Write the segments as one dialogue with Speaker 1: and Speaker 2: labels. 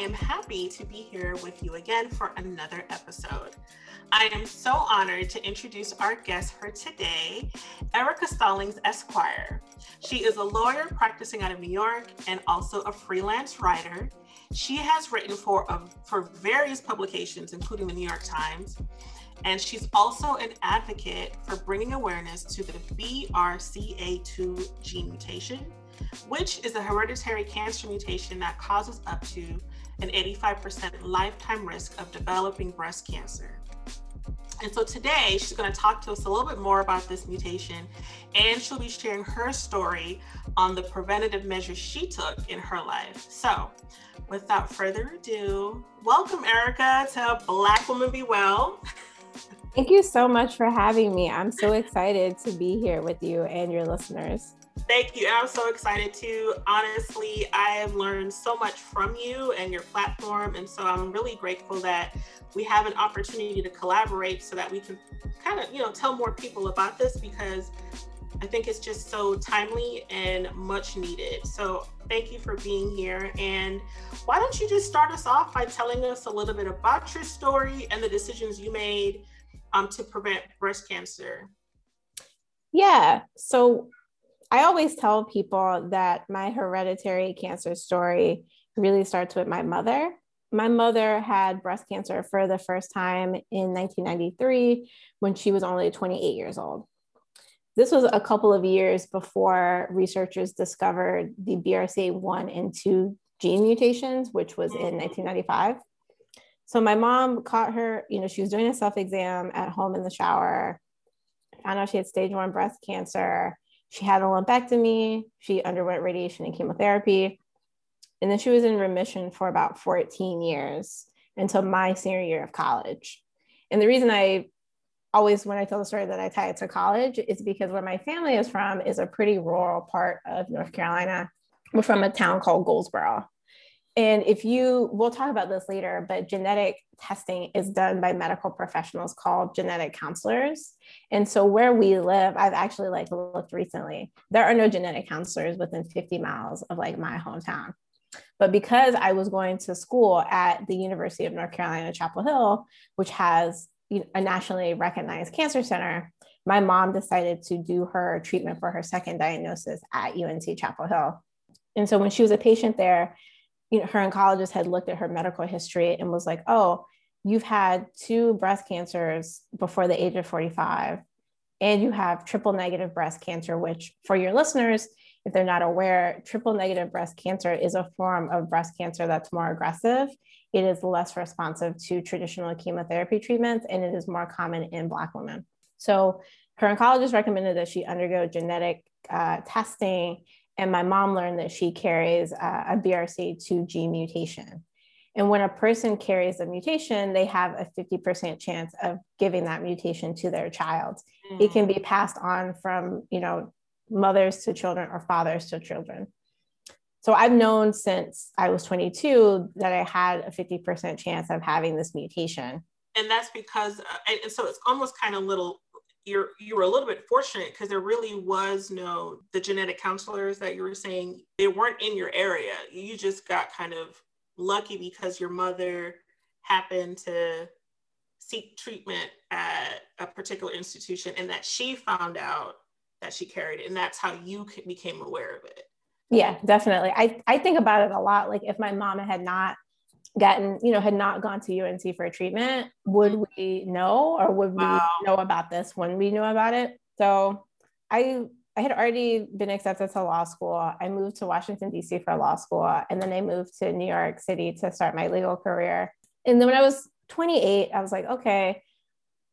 Speaker 1: am happy to be here with you again for another episode. I am so honored to introduce our guest for today, Erica Stallings Esquire. She is a lawyer practicing out of New York and also a freelance writer. She has written for, for various publications, including the New York Times, and she's also an advocate for bringing awareness to the BRCA2 gene mutation, which is a hereditary cancer mutation that causes up to an 85% lifetime risk of developing breast cancer. And so today she's going to talk to us a little bit more about this mutation and she'll be sharing her story on the preventative measures she took in her life. So, without further ado, welcome Erica to Black Woman Be Well.
Speaker 2: Thank you so much for having me. I'm so excited to be here with you and your listeners.
Speaker 1: Thank you. I'm so excited too. Honestly, I have learned so much from you and your platform. And so I'm really grateful that we have an opportunity to collaborate so that we can kind of, you know, tell more people about this because I think it's just so timely and much needed. So thank you for being here. And why don't you just start us off by telling us a little bit about your story and the decisions you made um, to prevent breast cancer?
Speaker 2: Yeah. So I always tell people that my hereditary cancer story really starts with my mother. My mother had breast cancer for the first time in 1993 when she was only 28 years old. This was a couple of years before researchers discovered the BRCA1 and 2 gene mutations, which was in 1995. So my mom caught her, you know, she was doing a self exam at home in the shower, found out she had stage one breast cancer she had a lumpectomy, she underwent radiation and chemotherapy, and then she was in remission for about 14 years until my senior year of college. And the reason I always, when I tell the story that I tie it to college, is because where my family is from is a pretty rural part of North Carolina. We're from a town called Goldsboro. And if you, we'll talk about this later, but genetic testing is done by medical professionals called genetic counselors. And so where we live, I've actually like looked recently, there are no genetic counselors within 50 miles of like my hometown. But because I was going to school at the University of North Carolina, Chapel Hill, which has a nationally recognized cancer center, my mom decided to do her treatment for her second diagnosis at UNC Chapel Hill. And so when she was a patient there, you know, her oncologist had looked at her medical history and was like, oh, you've had two breast cancers before the age of 45, and you have triple negative breast cancer, which for your listeners, if they're not aware, triple negative breast cancer is a form of breast cancer that's more aggressive. It is less responsive to traditional chemotherapy treatments, and it is more common in Black women. So her oncologist recommended that she undergo genetic uh, testing and my mom learned that she carries a BRCA2 gene mutation. And when a person carries a mutation, they have a 50% chance of giving that mutation to their child. Mm. It can be passed on from, you know, mothers to children or fathers to children. So I've known since I was 22 that I had a 50% chance of having this mutation.
Speaker 1: And that's because, uh, and so it's almost kind of little you're you were a little bit fortunate because there really was no the genetic counselors that you were saying they weren't in your area. You just got kind of lucky because your mother happened to seek treatment at a particular institution and that she found out that she carried it and that's how you became aware of it.
Speaker 2: Yeah definitely. I i think about it a lot like if my mama had not gotten, you know, had not gone to UNC for a treatment, would mm-hmm. we know or would wow. we know about this when we knew about it? So I I had already been accepted to law school. I moved to Washington, D.C. for law school, and then I moved to New York City to start my legal career. and then when I was 28, I was like, okay,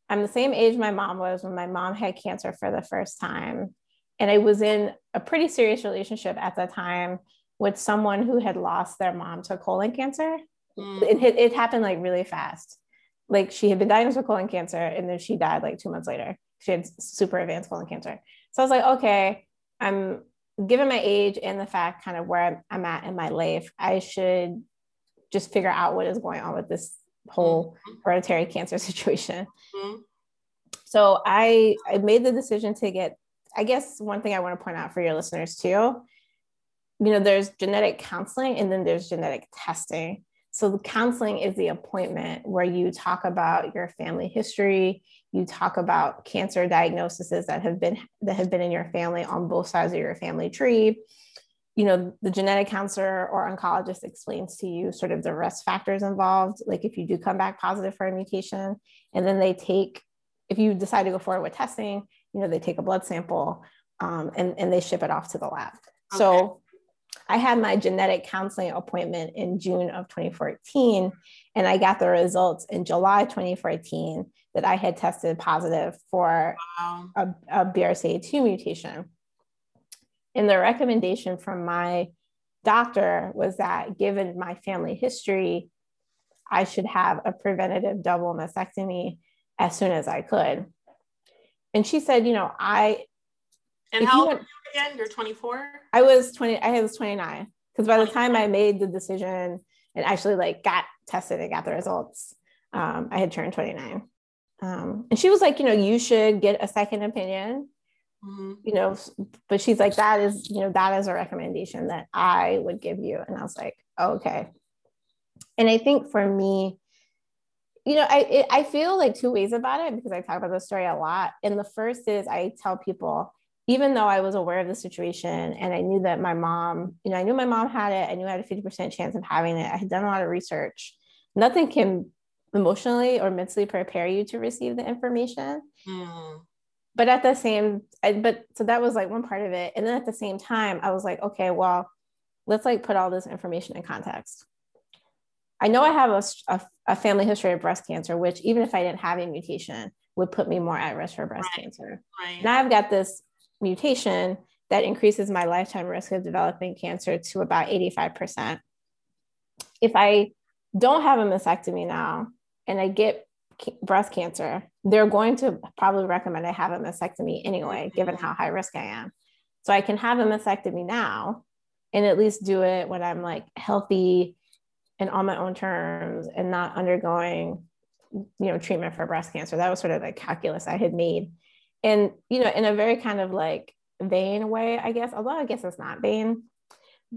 Speaker 2: I'm the same age my mom was when my mom had cancer for the first time. And I was in a pretty serious relationship at the time with someone who had lost their mom to colon cancer. Mm. It, it happened like really fast. Like she had been diagnosed with colon cancer and then she died like two months later. She had super advanced colon cancer. So I was like, okay, I'm given my age and the fact kind of where I'm at in my life, I should just figure out what is going on with this whole mm-hmm. hereditary cancer situation. Mm-hmm. So I I made the decision to get I guess one thing I want to point out for your listeners too, you know, there's genetic counseling and then there's genetic testing. So the counseling is the appointment where you talk about your family history, you talk about cancer diagnoses that have been that have been in your family on both sides of your family tree. You know the genetic counselor or oncologist explains to you sort of the risk factors involved like if you do come back positive for a mutation and then they take if you decide to go forward with testing you know they take a blood sample um, and, and they ship it off to the lab. Okay. so i had my genetic counseling appointment in june of 2014 and i got the results in july 2014 that i had tested positive for wow. a, a brca2 mutation and the recommendation from my doctor was that given my family history, I should have a preventative double mastectomy as soon as I could. And she said, you know, I.
Speaker 1: And how old you again? You're 24?
Speaker 2: I was 20, I was 29. Because by the time I made the decision and actually like got tested and got the results, um, I had turned 29. Um, and she was like, you know, you should get a second opinion Mm-hmm. you know but she's like that is you know that is a recommendation that i would give you and i was like oh, okay and i think for me you know i it, i feel like two ways about it because i talk about this story a lot and the first is i tell people even though i was aware of the situation and i knew that my mom you know i knew my mom had it i knew i had a 50% chance of having it i had done a lot of research. Nothing can emotionally or mentally prepare you to receive the information. Mm. But at the same I, but so that was like one part of it. And then at the same time i was like okay well let's like put all this information in context. I know i have a, a, a family history of breast cancer which even if i didn't have a mutation would put me more at risk for breast right. cancer. Right. now i've got this mutation that increases my lifetime risk of developing cancer to about 85% if i don't have a mastectomy now and i get breast cancer, they're going to probably recommend I have a mastectomy anyway, mm-hmm. given how high risk I am. So I can have a mastectomy now and at least do it when I'm like healthy and on my own terms and not undergoing, you know, treatment for breast cancer. That was sort of the calculus I had made. And, you know, in a very kind of like vain way, I guess, although I guess it's not vain.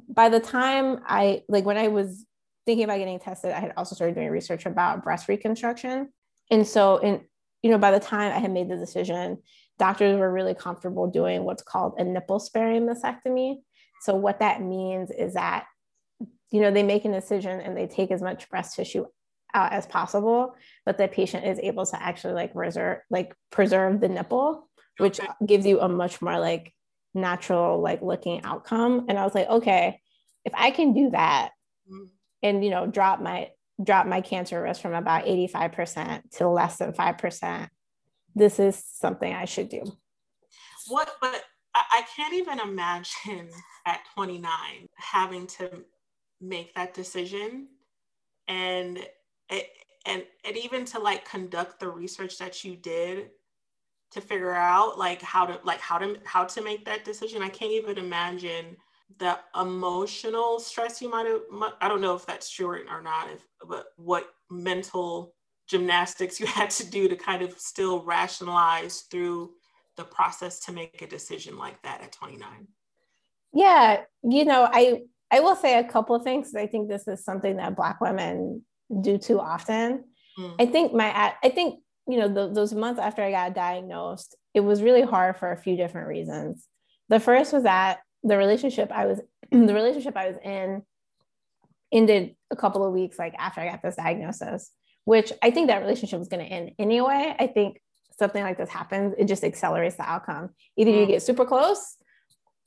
Speaker 2: By the time I like when I was thinking about getting tested, I had also started doing research about breast reconstruction. And so, in you know, by the time I had made the decision, doctors were really comfortable doing what's called a nipple sparing mastectomy. So what that means is that, you know, they make an incision and they take as much breast tissue out as possible, but the patient is able to actually like reserve, like preserve the nipple, which gives you a much more like natural, like looking outcome. And I was like, okay, if I can do that mm. and, you know, drop my drop my cancer risk from about 85% to less than 5%. This is something I should do.
Speaker 1: What, but I can't even imagine at 29 having to make that decision and it, and and even to like conduct the research that you did to figure out like how to like how to how to make that decision. I can't even imagine the emotional stress you might have i don't know if that's true or not if, but what mental gymnastics you had to do to kind of still rationalize through the process to make a decision like that at 29
Speaker 2: yeah you know i i will say a couple of things i think this is something that black women do too often mm. i think my i think you know the, those months after i got diagnosed it was really hard for a few different reasons the first was that the relationship I was the relationship I was in ended a couple of weeks like after I got this diagnosis, which I think that relationship was going to end anyway. I think something like this happens, it just accelerates the outcome. Either you mm. get super close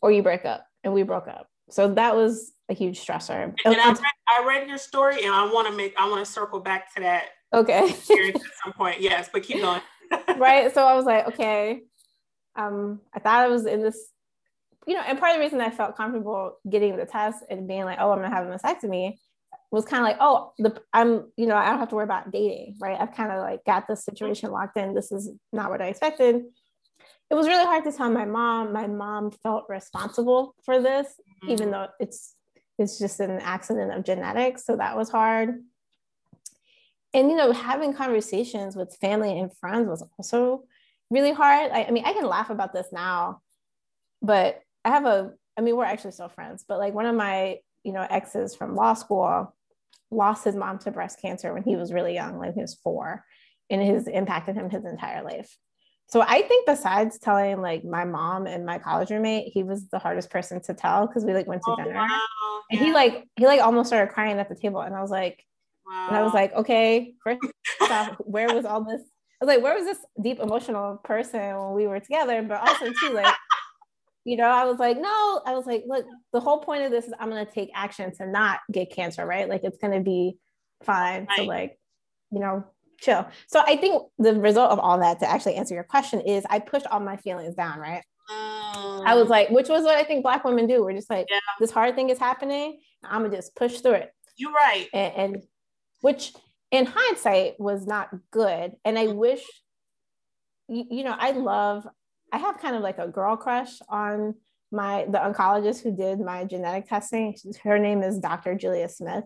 Speaker 2: or you break up, and we broke up. So that was a huge stressor.
Speaker 1: And I read, I read your story, and I want to make I want to circle back to that.
Speaker 2: Okay.
Speaker 1: at some point, yes, but keep going.
Speaker 2: right. So I was like, okay. Um, I thought I was in this, you know, and part of the reason I felt comfortable getting the test and being like, oh, I'm gonna have a mastectomy was kind of like, oh, the I'm, you know, I don't have to worry about dating, right? I've kind of like got this situation locked in. This is not what I expected. It was really hard to tell my mom. My mom felt responsible for this, mm-hmm. even though it's it's just an accident of genetics. So that was hard. And you know, having conversations with family and friends was also really hard. I, I mean, I can laugh about this now, but I have a, I mean, we're actually still friends, but like one of my, you know, exes from law school lost his mom to breast cancer when he was really young, like he was four, and it has impacted him his entire life. So I think besides telling like my mom and my college roommate, he was the hardest person to tell because we like went to oh, dinner. Wow. And yeah. he like he like almost started crying at the table. And I was like, wow. and I was like, okay, first off, where was all this? I was like, where was this deep emotional person when we were together? But also too, like, you know, I was like, no, I was like, look, the whole point of this is I'm gonna take action to not get cancer, right? Like it's gonna be fine. Right. So like, you know, chill. So I think the result of all that to actually answer your question is I pushed all my feelings down, right? I was mm. like, which was what I think black women do. We're just like, yeah. this hard thing is happening. I'm gonna just push through it.
Speaker 1: You're right.
Speaker 2: And, and which in hindsight was not good. And I wish, you, you know, I love, I have kind of like a girl crush on my the oncologist who did my genetic testing. Her name is Dr. Julia Smith.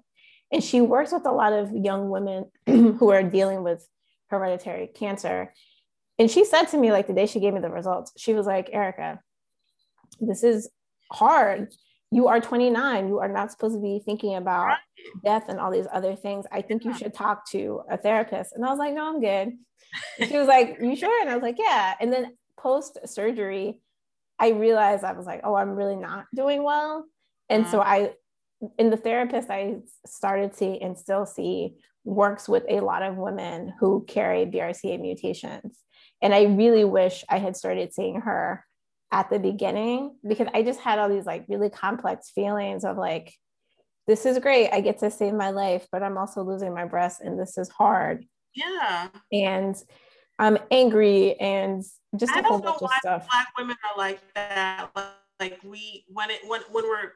Speaker 2: And she works with a lot of young women who are dealing with hereditary cancer. And she said to me, like the day she gave me the results, she was like, Erica, this is hard. You are 29. You are not supposed to be thinking about death and all these other things. I think you should talk to a therapist. And I was like, no, I'm good. And she was like, you sure? And I was like, yeah. And then post surgery, I realized I was like, oh, I'm really not doing well. And so I in the therapist I started to and still see works with a lot of women who carry BRCA mutations. And I really wish I had started seeing her at the beginning because I just had all these like really complex feelings of like, this is great. I get to save my life, but I'm also losing my breast and this is hard.
Speaker 1: Yeah.
Speaker 2: And I'm angry and just a whole bunch of stuff.
Speaker 1: Black women are like that. Like we when it when when we're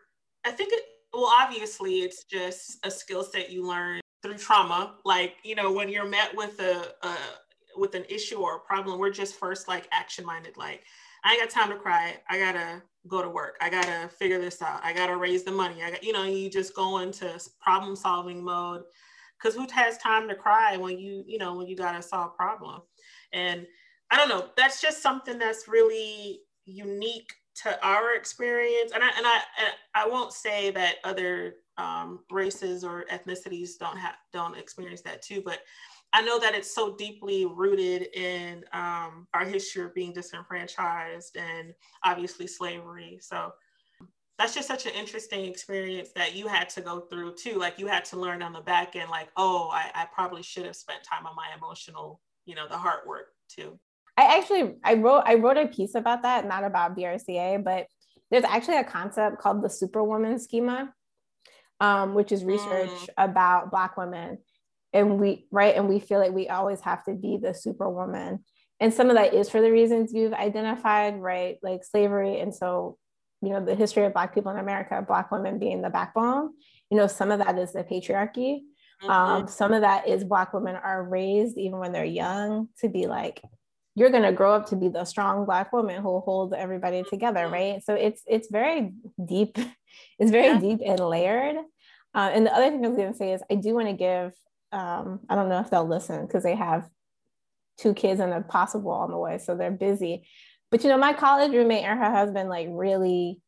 Speaker 1: I think it well, obviously, it's just a skill set you learn through trauma. Like, you know, when you're met with a, a with an issue or a problem, we're just first like action minded. Like, I ain't got time to cry. I gotta go to work. I gotta figure this out. I gotta raise the money. I got, you know, you just go into problem solving mode. Cause who has time to cry when you, you know, when you gotta solve problem? And I don't know. That's just something that's really unique to our experience, and I and I I won't say that other um, races or ethnicities don't have don't experience that too, but I know that it's so deeply rooted in um, our history of being disenfranchised and obviously slavery. So that's just such an interesting experience that you had to go through too. Like you had to learn on the back end, like, oh, I, I probably should have spent time on my emotional, you know, the hard work too.
Speaker 2: I actually I wrote I wrote a piece about that, not about BRCA, but there's actually a concept called the superwoman schema, um, which is research mm. about Black women. And we right, and we feel like we always have to be the superwoman. And some of that is for the reasons you've identified, right? Like slavery. And so, you know, the history of Black people in America, Black women being the backbone, you know, some of that is the patriarchy. Mm-hmm. Um, some of that is Black women are raised, even when they're young, to be like you're going to grow up to be the strong black woman who holds everybody together mm-hmm. right? So it's it's very deep it's very yeah. deep and layered. Uh, and the other thing i was going to say is i do want to give um, i don't know if they'll listen because they have two kids and a possible on the way so they're busy. But you know my college roommate and her husband like really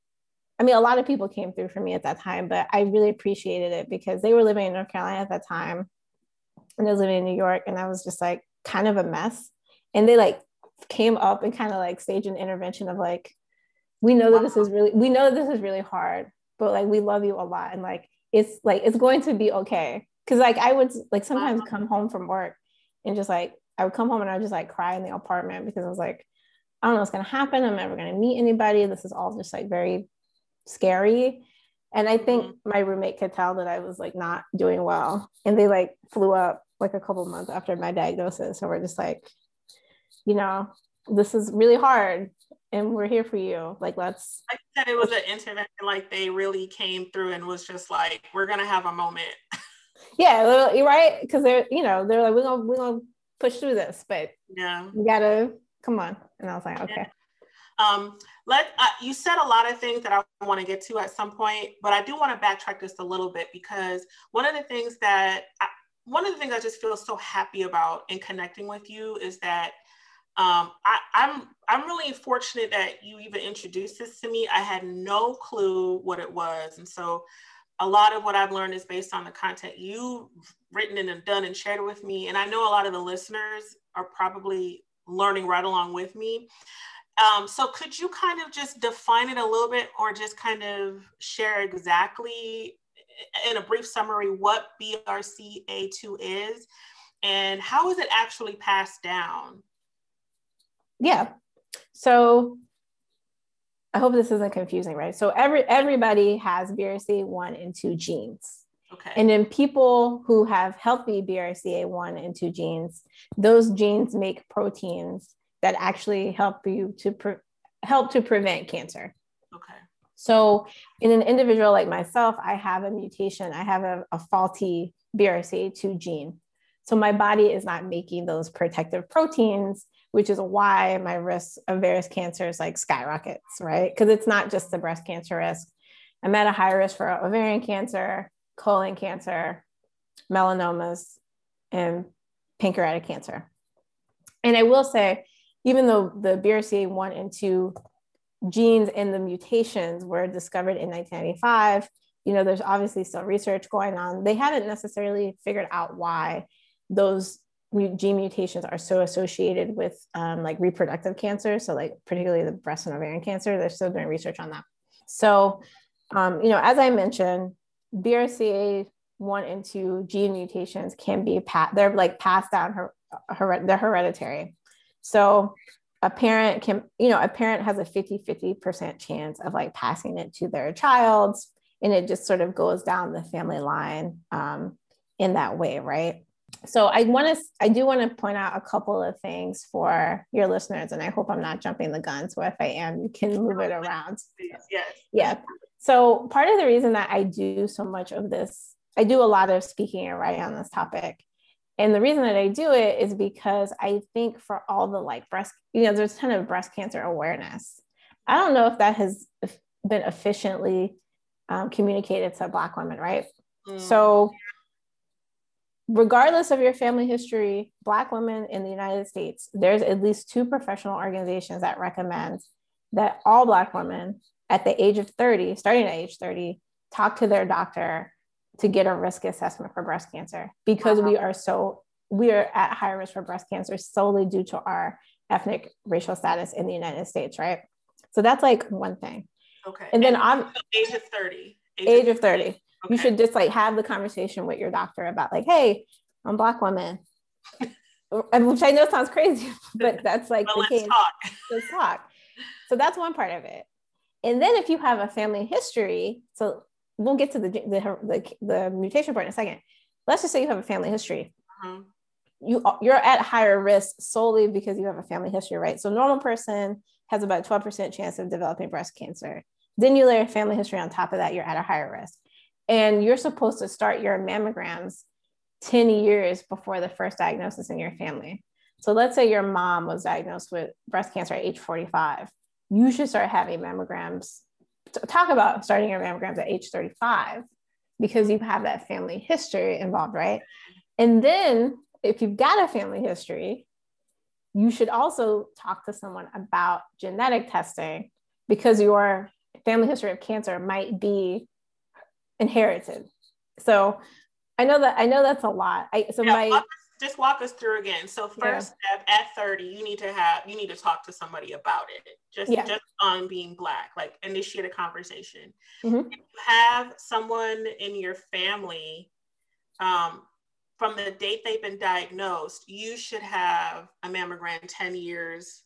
Speaker 2: i mean a lot of people came through for me at that time but i really appreciated it because they were living in north carolina at that time. And i was living in new york and i was just like kind of a mess and they like came up and kind of like staged an intervention of like we know that this is really we know that this is really hard but like we love you a lot and like it's like it's going to be okay because like i would like sometimes come home from work and just like i would come home and i would just like cry in the apartment because i was like i don't know what's going to happen i'm never going to meet anybody this is all just like very scary And I think mm-hmm. my roommate could tell that I was like not doing well. And they like flew up like a couple months after my diagnosis. So we're just like, you know, this is really hard and we're here for you. Like, let's.
Speaker 1: I said it was an intervention. Like, they really came through and was just like, we're gonna have a moment.
Speaker 2: yeah, you're right. Because they're, you know, they're like, we're gonna we're gonna push through this, but
Speaker 1: yeah,
Speaker 2: you gotta come on. And I was like, okay.
Speaker 1: Yeah. Um, let uh, you said a lot of things that I want to get to at some point, but I do want to backtrack just a little bit because one of the things that I, one of the things I just feel so happy about in connecting with you is that um, I, I'm I'm really fortunate that you even introduced this to me. I had no clue what it was, and so a lot of what I've learned is based on the content you've written and done and shared with me. And I know a lot of the listeners are probably learning right along with me. Um, so could you kind of just define it a little bit or just kind of share exactly in a brief summary what BRCA2 is and how is it actually passed down?
Speaker 2: Yeah. So I hope this isn't confusing, right? So every everybody has BRCA1 and 2 genes.
Speaker 1: Okay.
Speaker 2: And in people who have healthy BRCA1 and 2 genes, those genes make proteins that actually help you to pre- help to prevent cancer.
Speaker 1: Okay.
Speaker 2: So in an individual like myself, I have a mutation. I have a, a faulty BRCA2 gene. So my body is not making those protective proteins which is why my risk of various cancers like skyrockets, right? Because it's not just the breast cancer risk. I'm at a high risk for ovarian cancer, colon cancer, melanomas, and pancreatic cancer. And I will say, even though the BRCA1 and 2 genes and the mutations were discovered in 1995, you know, there's obviously still research going on. They haven't necessarily figured out why those gene mutations are so associated with um, like reproductive cancer. So like particularly the breast and ovarian cancer, they're still doing research on that. So, um, you know, as I mentioned, BRCA one and two gene mutations can be passed, they're like passed down, her, her, they're hereditary. So a parent can, you know, a parent has a 50, 50% chance of like passing it to their child. And it just sort of goes down the family line um, in that way, right? So I want to, I do want to point out a couple of things for your listeners, and I hope I'm not jumping the gun. So if I am, you can move it around.
Speaker 1: Yes.
Speaker 2: Yeah. So part of the reason that I do so much of this, I do a lot of speaking and writing on this topic. And the reason that I do it is because I think for all the like breast, you know, there's a ton of breast cancer awareness. I don't know if that has been efficiently um, communicated to Black women, right? Mm. So regardless of your family history, Black women in the United States, there's at least two professional organizations that recommend that all Black women at the age of 30, starting at age 30, talk to their doctor to get a risk assessment for breast cancer because we are so we are at higher risk for breast cancer solely due to our ethnic racial status in the United States, right? So that's like one thing.
Speaker 1: Okay.
Speaker 2: And, and then I'm
Speaker 1: age of 30.
Speaker 2: Age, age of 30. 30. Okay. You should just like have the conversation with your doctor about like, hey, I'm black woman. Which I know sounds crazy, but that's like
Speaker 1: well, the let's case. Talk.
Speaker 2: Let's talk. So that's one part of it. And then if you have a family history, so we'll get to the the, the, the mutation part in a second. Let's just say you have a family history. Uh-huh. You you're at higher risk solely because you have a family history, right? So normal person has about 12% chance of developing breast cancer. Then you layer family history on top of that, you're at a higher risk and you're supposed to start your mammograms 10 years before the first diagnosis in your family. So let's say your mom was diagnosed with breast cancer at age 45. You should start having mammograms. Talk about starting your mammograms at age 35 because you have that family history involved, right? And then if you've got a family history, you should also talk to someone about genetic testing because your family history of cancer might be inherited. So I know that I know that's a lot. I so my
Speaker 1: walk us, just walk us through again. So first yeah. step at 30, you need to have you need to talk to somebody about it. Just yeah. just on being black, like initiate a conversation. Mm-hmm. you have someone in your family um, from the date they've been diagnosed, you should have a mammogram 10 years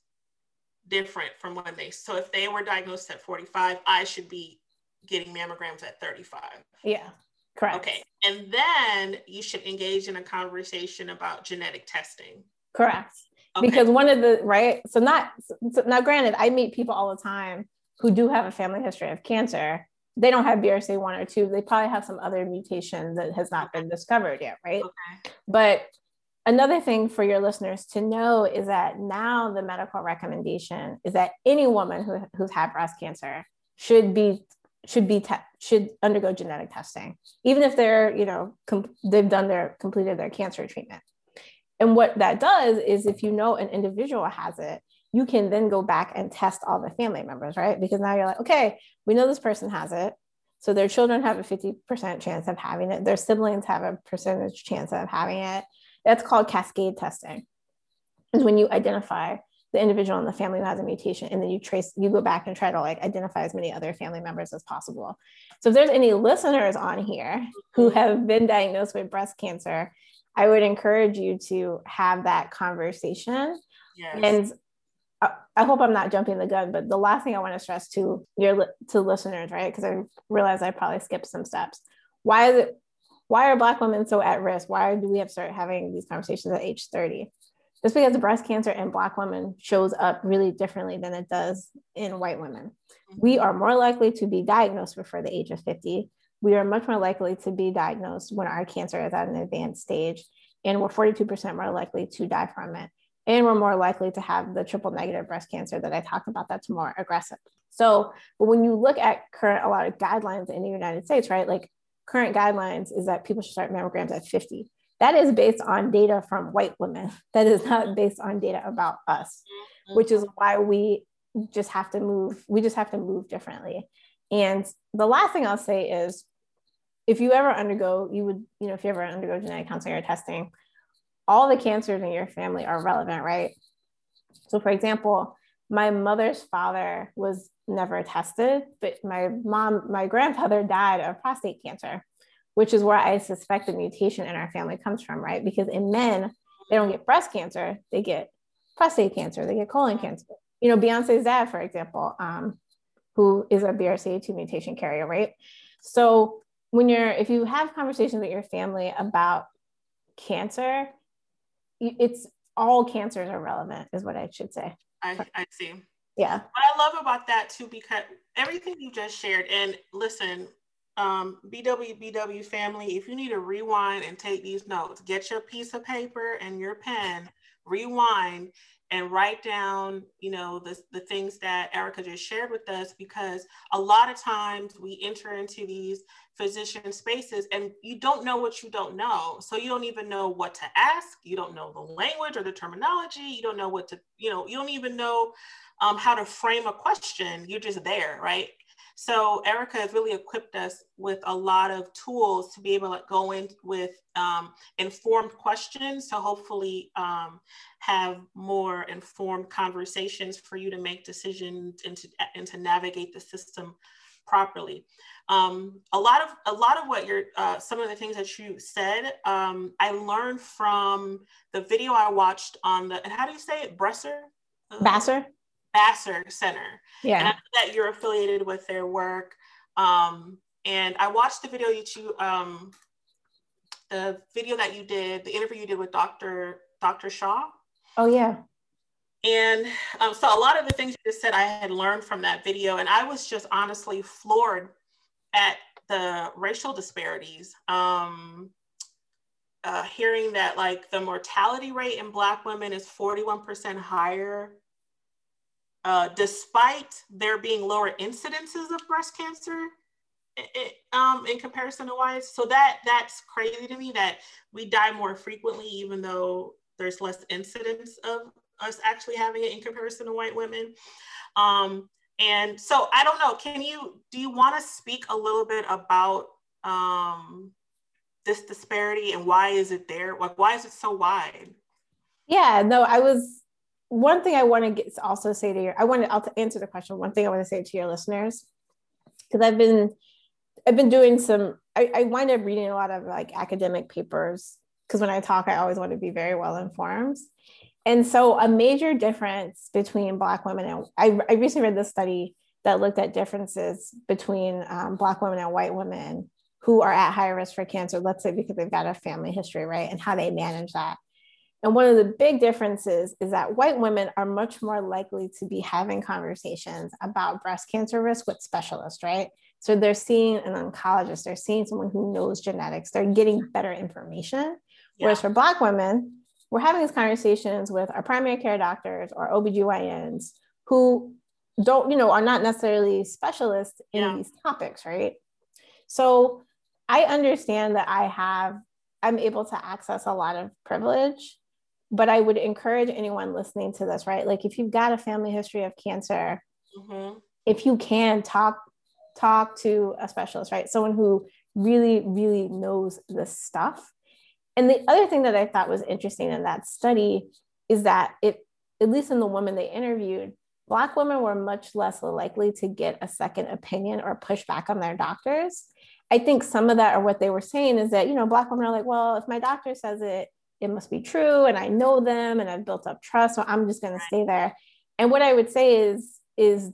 Speaker 1: different from when they so if they were diagnosed at 45, I should be getting mammograms at 35.
Speaker 2: Yeah, correct.
Speaker 1: Okay. And then you should engage in a conversation about genetic testing.
Speaker 2: Correct. Okay. Because one of the, right? So, not, so now granted, I meet people all the time who do have a family history of cancer. They don't have BRCA1 or 2. They probably have some other mutation that has not been discovered yet, right? Okay. But another thing for your listeners to know is that now the medical recommendation is that any woman who, who's had breast cancer should be should be te- should undergo genetic testing even if they're you know com- they've done their completed their cancer treatment. And what that does is if you know an individual has it you can then go back and test all the family members right? Because now you're like okay we know this person has it. So their children have a 50% chance of having it. Their siblings have a percentage chance of having it. That's called cascade testing is when you identify the individual in the family who has a mutation and then you trace you go back and try to like identify as many other family members as possible so if there's any listeners on here who mm-hmm. have been diagnosed with breast cancer i would encourage you to have that conversation yes. and uh, I hope I'm not jumping the gun, but the last thing I want to stress to your to listeners, right? Because I realize I probably skipped some steps. Why is it? Why are Black women so at risk? Why do we have started having these conversations at age 30? Just because breast cancer in Black women shows up really differently than it does in white women. Mm-hmm. We are more likely to be diagnosed before the age of 50. We are much more likely to be diagnosed when our cancer is at an advanced stage, and we're 42% more likely to die from it. And we're more likely to have the triple negative breast cancer that I talked about that's more aggressive. So, but when you look at current, a lot of guidelines in the United States, right? Like current guidelines is that people should start mammograms at 50 that is based on data from white women. That is not based on data about us, mm-hmm. which is why we just have to move. We just have to move differently. And the last thing I'll say is if you ever undergo, you would, you know, if you ever undergo genetic counseling or testing, all the cancers in your family are relevant, right? So, for example, my mother's father was never tested, but my mom, my grandfather died of prostate cancer which is where I suspect the mutation in our family comes from, right? Because in men, they don't get breast cancer, they get prostate cancer, they get colon cancer. You know, Beyonce's dad, for example, um, who is a BRCA2 mutation carrier, right? So when you're, if you have conversations with your family about cancer, it's all cancers are relevant, is what I should say.
Speaker 1: I, I see.
Speaker 2: Yeah.
Speaker 1: What I love about that too, because everything you just shared, and listen, um, BW BW family, if you need to rewind and take these notes, get your piece of paper and your pen, rewind and write down, you know, the, the things that Erica just shared with us, because a lot of times we enter into these physician spaces and you don't know what you don't know. So you don't even know what to ask. You don't know the language or the terminology. You don't know what to, you know, you don't even know um, how to frame a question. You're just there, right? So Erica has really equipped us with a lot of tools to be able to go in with um, informed questions to hopefully um, have more informed conversations for you to make decisions and to, and to navigate the system properly. Um, a lot of a lot of what you're uh, some of the things that you said um, I learned from the video I watched on the and how do you say it? Bresser?
Speaker 2: Basser
Speaker 1: Vassar Center.
Speaker 2: Yeah.
Speaker 1: And I know that you're affiliated with their work. Um, and I watched the video you um, the video that you did, the interview you did with Dr. Dr. Shaw.
Speaker 2: Oh yeah.
Speaker 1: And um, so a lot of the things you just said, I had learned from that video, and I was just honestly floored at the racial disparities. Um, uh, hearing that like the mortality rate in Black women is 41% higher uh, despite there being lower incidences of breast cancer it, um, in comparison to whites. So that that's crazy to me that we die more frequently, even though there's less incidence of us actually having it in comparison to white women. Um, and so I don't know, can you, do you want to speak a little bit about um, this disparity and why is it there? Like, why is it so wide?
Speaker 2: Yeah, no, I was one thing I want to get also say to your, I want to I'll answer the question. One thing I want to say to your listeners, because I've been, I've been doing some. I, I wind up reading a lot of like academic papers because when I talk, I always want to be very well informed. And so, a major difference between Black women and I, I recently read this study that looked at differences between um, Black women and white women who are at higher risk for cancer, let's say because they've got a family history, right? And how they manage that. And one of the big differences is that white women are much more likely to be having conversations about breast cancer risk with specialists, right? So they're seeing an oncologist, they're seeing someone who knows genetics, they're getting better information. Yeah. Whereas for Black women, we're having these conversations with our primary care doctors or OBGYNs who don't, you know, are not necessarily specialists in yeah. these topics, right? So I understand that I have, I'm able to access a lot of privilege, but I would encourage anyone listening to this, right? Like if you've got a family history of cancer, mm-hmm. if you can talk, talk to a specialist, right? Someone who really, really knows this stuff. And the other thing that I thought was interesting in that study is that it, at least in the woman they interviewed, Black women were much less likely to get a second opinion or push back on their doctors. I think some of that or what they were saying is that, you know, Black women are like, well, if my doctor says it, it must be true. And I know them and I've built up trust. So I'm just going to stay there. And what I would say is, is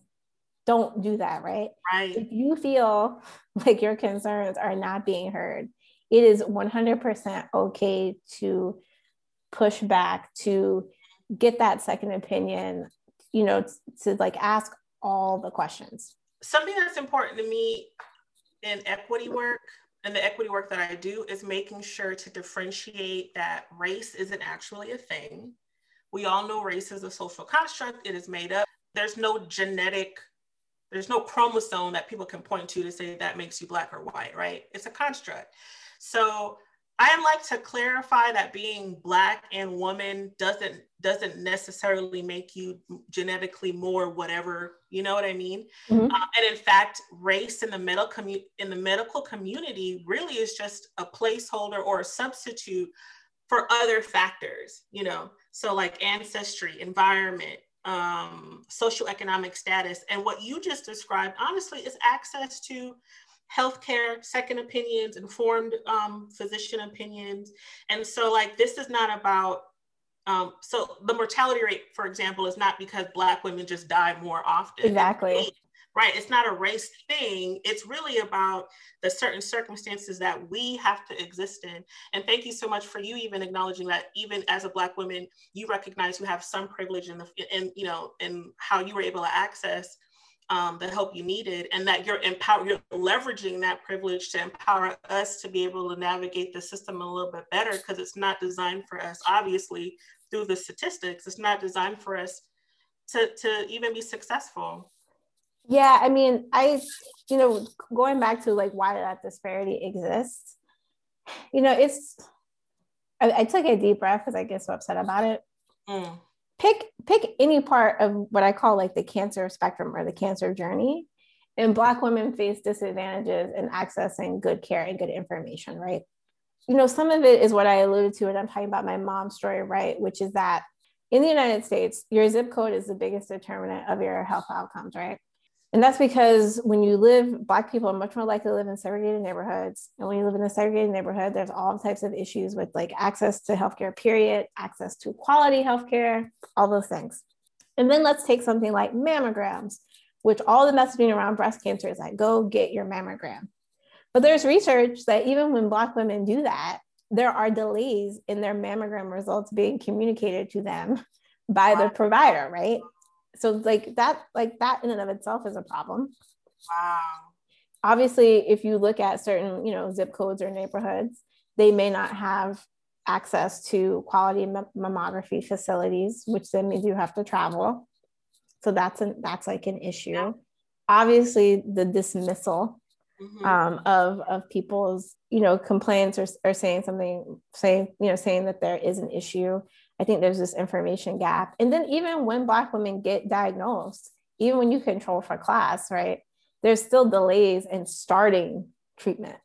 Speaker 2: don't do that, right?
Speaker 1: Right.
Speaker 2: If you feel like your concerns are not being heard, it is 100% okay to push back, to get that second opinion, you know, to like ask all the questions.
Speaker 1: Something that's important to me in equity work and the equity work that I do is making sure to differentiate that race isn't actually a thing. We all know race is a social construct, it is made up. There's no genetic, there's no chromosome that people can point to to say that makes you black or white, right? It's a construct. So I like to clarify that being black and woman doesn't doesn't necessarily make you genetically more whatever you know what I mean. Mm-hmm. Uh, and in fact, race in the medical commu- in the medical community really is just a placeholder or a substitute for other factors. You know, so like ancestry, environment, um, socioeconomic status, and what you just described, honestly, is access to healthcare, second opinions, informed um, physician opinions. And so, like, this is not about, um, so the mortality rate, for example, is not because Black women just die more often.
Speaker 2: Exactly.
Speaker 1: Right. It's not a race thing. It's really about the certain circumstances that we have to exist in. And thank you so much for you even acknowledging that even as a Black woman, you recognize you have some privilege in the, in, you know, in how you were able to access um, the help you needed and that you're empower you're leveraging that privilege to empower us to be able to navigate the system a little bit better because it's not designed for us obviously through the statistics it's not designed for us to, to even be successful.
Speaker 2: Yeah i mean i you know going back to like why that disparity exists you know it's i, I took a deep breath because i get so upset about it. Mm pick pick any part of what I call like the cancer spectrum or the cancer journey. And Black women face disadvantages in accessing good care and good information, right? You know, some of it is what I alluded to, and I'm talking about my mom's story, right? Which is that in the United States, your zip code is the biggest determinant of your health outcomes, right? And that's because when you live, Black people are much more likely to live in segregated neighborhoods. And when you live in a segregated neighborhood, there's all types of issues with like access to healthcare, period, access to quality healthcare, all those things. And then let's take something like mammograms, which all the messaging around breast cancer is like, go get your mammogram. But there's research that even when Black women do that, there are delays in their mammogram results being communicated to them by the provider, right? So like that like that in and of itself is a problem
Speaker 1: wow
Speaker 2: obviously if you look at certain you know zip codes or neighborhoods they may not have access to quality mammography facilities which then means you have to travel so that's an that's like an issue yeah. obviously the dismissal mm-hmm. um, of of people's you know complaints or, or saying something saying you know saying that there is an issue I think there's this information gap. And then even when Black women get diagnosed, even when you control for class, right, there's still delays in starting treatment.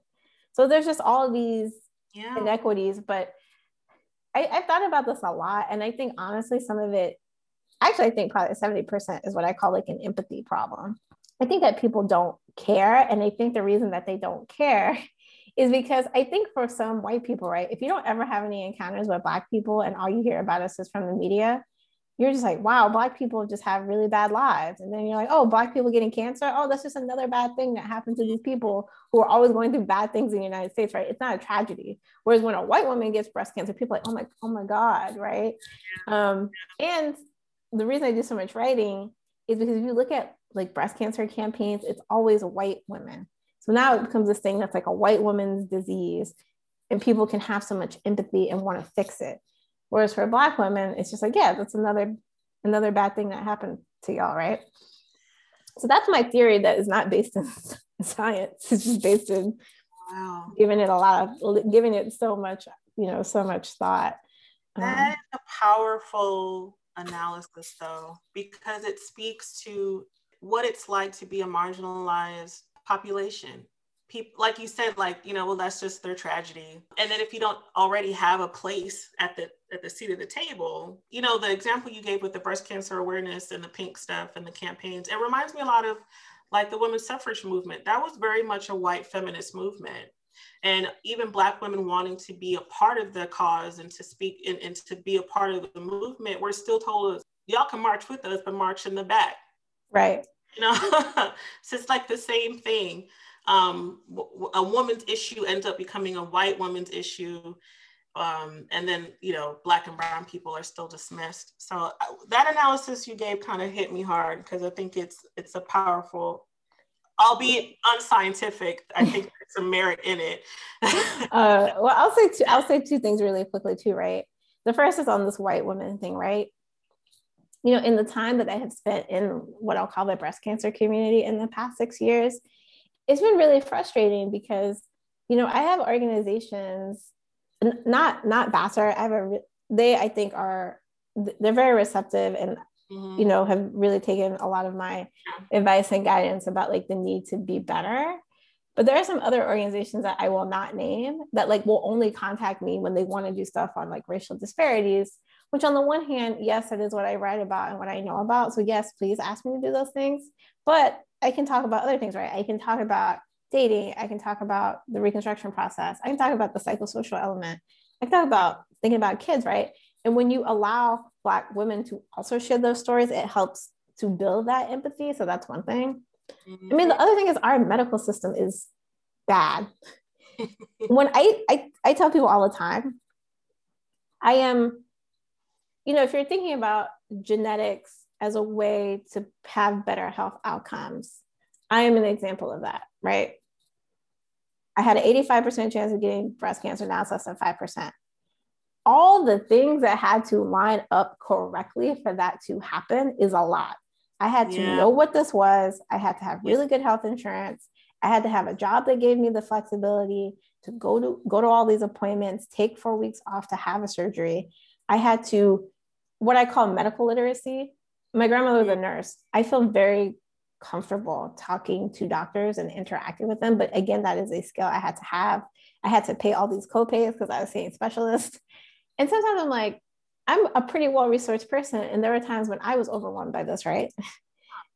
Speaker 2: So there's just all these yeah. inequities. But I, I've thought about this a lot. And I think honestly, some of it, actually, I think probably 70% is what I call like an empathy problem. I think that people don't care. And I think the reason that they don't care is because I think for some white people, right, if you don't ever have any encounters with Black people and all you hear about us is from the media, you're just like, wow, black people just have really bad lives. And then you're like, oh, black people getting cancer. Oh, that's just another bad thing that happened to these people who are always going through bad things in the United States, right? It's not a tragedy. Whereas when a white woman gets breast cancer, people are like, oh my, oh my God, right? Um, and the reason I do so much writing is because if you look at like breast cancer campaigns, it's always white women. So now it becomes this thing that's like a white woman's disease, and people can have so much empathy and want to fix it. Whereas for black women, it's just like, yeah, that's another another bad thing that happened to y'all, right? So that's my theory that is not based in science. It's just based in wow. giving it a lot of giving it so much, you know, so much thought.
Speaker 1: That um, is a powerful analysis though, because it speaks to what it's like to be a marginalized population. People like you said like you know well that's just their tragedy. And then if you don't already have a place at the at the seat of the table you know the example you gave with the breast cancer awareness and the pink stuff and the campaigns it reminds me a lot of like the women's suffrage movement. That was very much a white feminist movement. And even black women wanting to be a part of the cause and to speak and, and to be a part of the movement we're still told y'all can march with us but march in the back.
Speaker 2: Right
Speaker 1: you know so it's like the same thing um, a woman's issue ends up becoming a white woman's issue. Um, and then, you know, black and brown people are still dismissed. So uh, that analysis you gave kind of hit me hard because I think it's it's a powerful, albeit unscientific. I think there's some merit in it.
Speaker 2: uh, well, I'll say two, I'll say two things really quickly too. Right, the first is on this white woman thing. Right, you know, in the time that I have spent in what I'll call the breast cancer community in the past six years, it's been really frustrating because you know i have organizations not not Basser. i have a they i think are they're very receptive and mm-hmm. you know have really taken a lot of my advice and guidance about like the need to be better but there are some other organizations that i will not name that like will only contact me when they want to do stuff on like racial disparities which on the one hand yes it is what i write about and what i know about so yes please ask me to do those things but I can talk about other things, right? I can talk about dating. I can talk about the reconstruction process. I can talk about the psychosocial element. I can talk about thinking about kids, right? And when you allow Black women to also share those stories, it helps to build that empathy. So that's one thing. Mm-hmm. I mean, the other thing is our medical system is bad. when I, I I tell people all the time, I am, you know, if you're thinking about genetics as a way to have better health outcomes. I am an example of that, right? I had an 85% chance of getting breast cancer, now it's less than 5%. All the things that had to line up correctly for that to happen is a lot. I had to yeah. know what this was. I had to have really good health insurance. I had to have a job that gave me the flexibility to go to go to all these appointments, take four weeks off to have a surgery. I had to what I call medical literacy, my grandmother was a nurse. I feel very comfortable talking to doctors and interacting with them. But again, that is a skill I had to have. I had to pay all these copays because I was seeing specialists. And sometimes I'm like, I'm a pretty well researched person. And there were times when I was overwhelmed by this, right?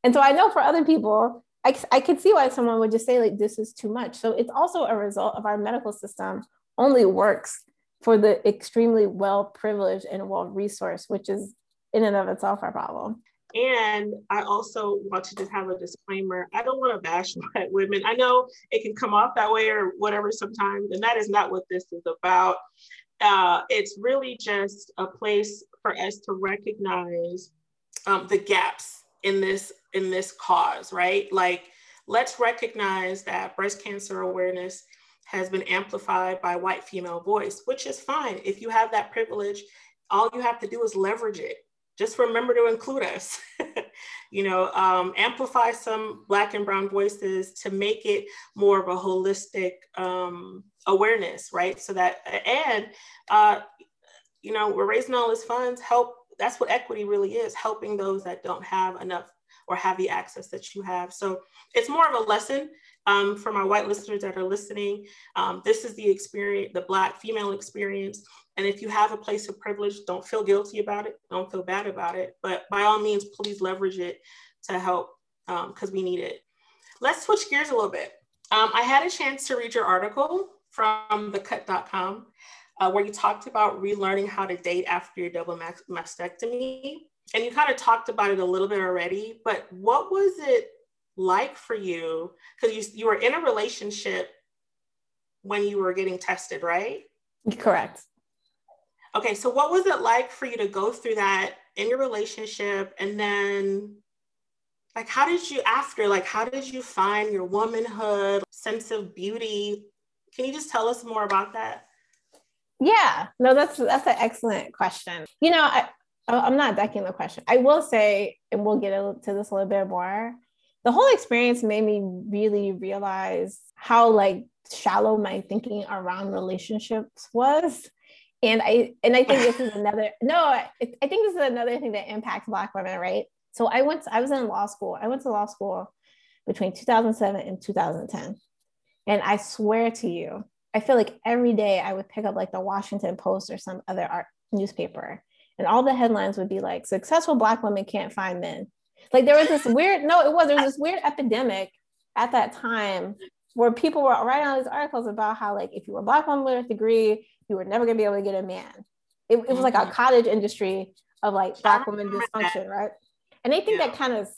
Speaker 2: And so I know for other people, I, I could see why someone would just say, like, this is too much. So it's also a result of our medical system only works for the extremely well privileged and well resourced, which is in and of itself our problem.
Speaker 1: And I also want to just have a disclaimer. I don't want to bash white women. I know it can come off that way or whatever sometimes, and that is not what this is about. Uh, it's really just a place for us to recognize um, the gaps in this in this cause, right? Like, let's recognize that breast cancer awareness has been amplified by white female voice, which is fine. If you have that privilege, all you have to do is leverage it just remember to include us. you know, um, amplify some Black and Brown voices to make it more of a holistic um, awareness, right? So that, and, uh, you know, we're raising all this funds, help. That's what equity really is helping those that don't have enough or have the access that you have. So it's more of a lesson um, for my white listeners that are listening. Um, this is the experience, the Black female experience. And if you have a place of privilege, don't feel guilty about it. Don't feel bad about it. But by all means, please leverage it to help because um, we need it. Let's switch gears a little bit. Um, I had a chance to read your article from thecut.com uh, where you talked about relearning how to date after your double mastectomy. and you kind of talked about it a little bit already, but what was it like for you? Because you, you were in a relationship when you were getting tested, right?
Speaker 2: Correct.
Speaker 1: Okay, so what was it like for you to go through that in your relationship and then like how did you after like how did you find your womanhood sense of beauty can you just tell us more about that
Speaker 2: yeah no that's that's an excellent question you know i i'm not ducking the question i will say and we'll get to this a little bit more the whole experience made me really realize how like shallow my thinking around relationships was. And i and i think this is another no I, I think this is another thing that impacts black women right? So i went to, i was in law school. I went to law school between 2007 and 2010 and i swear to you i feel like every day i would pick up like the washington post or some other art newspaper and all the headlines would be like successful black women can't find men like there was this weird no it was there was this weird epidemic at that time where people were writing all these articles about how like if you were a black woman with a degree you were never gonna be able to get a man. It, it was like a mm-hmm. cottage industry of like black woman dysfunction, right? And I think yeah. that kind of,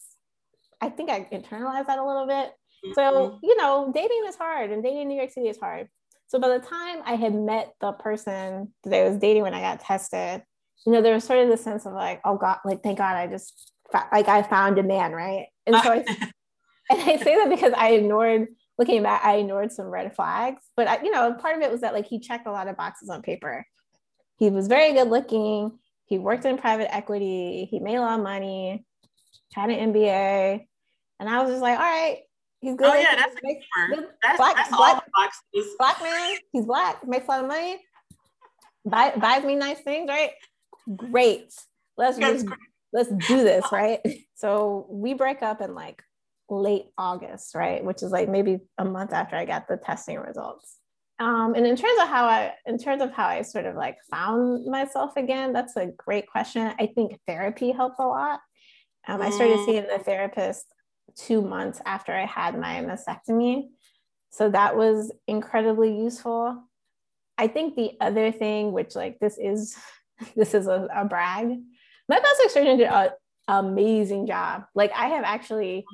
Speaker 2: I think I internalized that a little bit. Mm-hmm. So, you know, dating is hard and dating in New York City is hard. So by the time I had met the person that I was dating when I got tested, you know, there was sort of the sense of like, oh God, like, thank God I just, like I found a man, right? And so I, and I say that because I ignored looking back, I ignored some red flags. But I, you know, part of it was that like he checked a lot of boxes on paper. He was very good looking. He worked in private equity. He made a lot of money. Had an MBA, and I was just like, all right, he's good.
Speaker 1: Oh yeah, that's makes, good, that's, black, that's
Speaker 2: black, boxes. Black man, he's black, makes a lot of money. Buy, buys me nice things, right? Great. Let's just, let's do this, right? So we break up in like late August, right? Which is like maybe a month after I got the testing results. Um, and in terms of how I, in terms of how I sort of like found myself again, that's a great question. I think therapy helped a lot. Um, I started mm. seeing the therapist two months after I had my mastectomy. So that was incredibly useful. I think the other thing, which like this is, this is a, a brag, my plastic surgeon did an amazing job. Like I have actually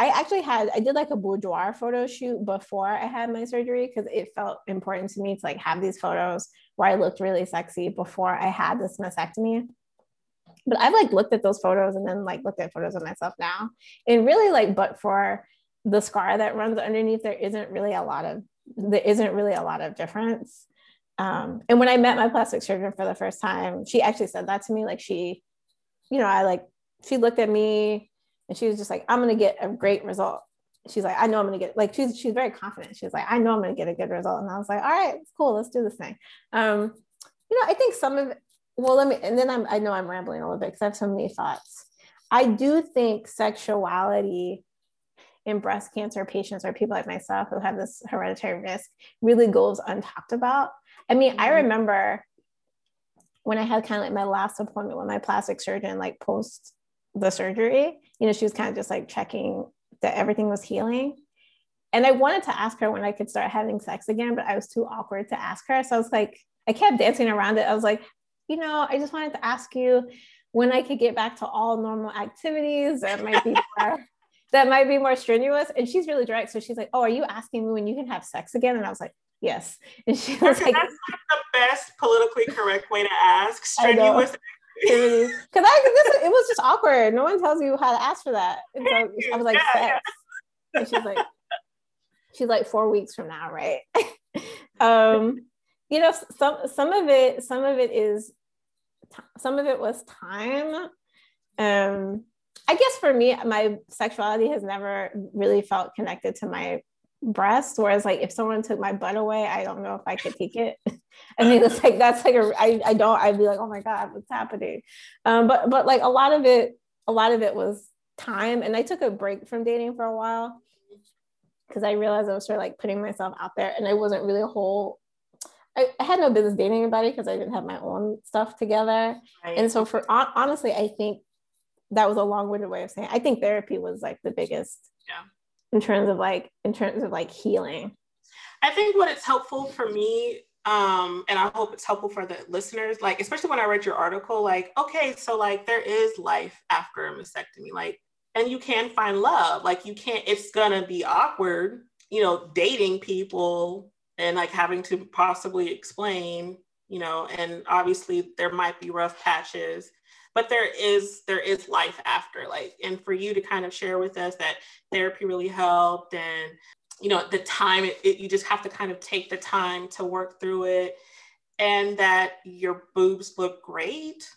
Speaker 2: I actually had I did like a boudoir photo shoot before I had my surgery because it felt important to me to like have these photos where I looked really sexy before I had this mastectomy. But I've like looked at those photos and then like looked at photos of myself now. And really like but for the scar that runs underneath, there isn't really a lot of there isn't really a lot of difference. Um, and when I met my plastic surgeon for the first time, she actually said that to me. Like she, you know, I like she looked at me and she was just like, I'm gonna get a great result. She's like, I know I'm gonna get like she's she's very confident. She's like, I know I'm gonna get a good result. And I was like, all right, cool, let's do this thing. Um, you know, I think some of well, let me and then I'm I know I'm rambling a little bit because I have so many thoughts. I do think sexuality in breast cancer patients or people like myself who have this hereditary risk really goes untalked about. I mean, I mm-hmm. remember when I had kind of like my last appointment with my plastic surgeon, like post the surgery, you know, she was kind of just like checking that everything was healing. And I wanted to ask her when I could start having sex again, but I was too awkward to ask her. So I was like, I kept dancing around it. I was like, you know, I just wanted to ask you when I could get back to all normal activities that might be more that might be more strenuous. And she's really direct. So she's like, Oh, are you asking me when you can have sex again? And I was like, Yes. And she was like,
Speaker 1: That's like the best politically correct way to ask. Strenuous
Speaker 2: because I this it was just awkward. No one tells you how to ask for that. And so I was like, yeah, sex. Yeah. And she's like, she's like four weeks from now, right? um, you know, some some of it, some of it is some of it was time. Um, I guess for me, my sexuality has never really felt connected to my breast whereas like if someone took my butt away i don't know if i could take it. I mean it's like that's like a I, I don't i'd be like oh my god what's happening? Um but but like a lot of it a lot of it was time and i took a break from dating for a while because i realized i was sort of like putting myself out there and i wasn't really a whole I, I had no business dating anybody because i didn't have my own stuff together. Right. and so for honestly i think that was a long-winded way of saying i think therapy was like the biggest
Speaker 1: yeah
Speaker 2: in terms of like in terms of like healing
Speaker 1: i think what it's helpful for me um, and I hope it's helpful for the listeners, like, especially when I read your article, like, okay, so like there is life after a mastectomy, like, and you can find love. Like, you can't, it's gonna be awkward, you know, dating people and like having to possibly explain, you know, and obviously there might be rough patches but there is there is life after like and for you to kind of share with us that therapy really helped and you know the time it, it, you just have to kind of take the time to work through it and that your boobs look great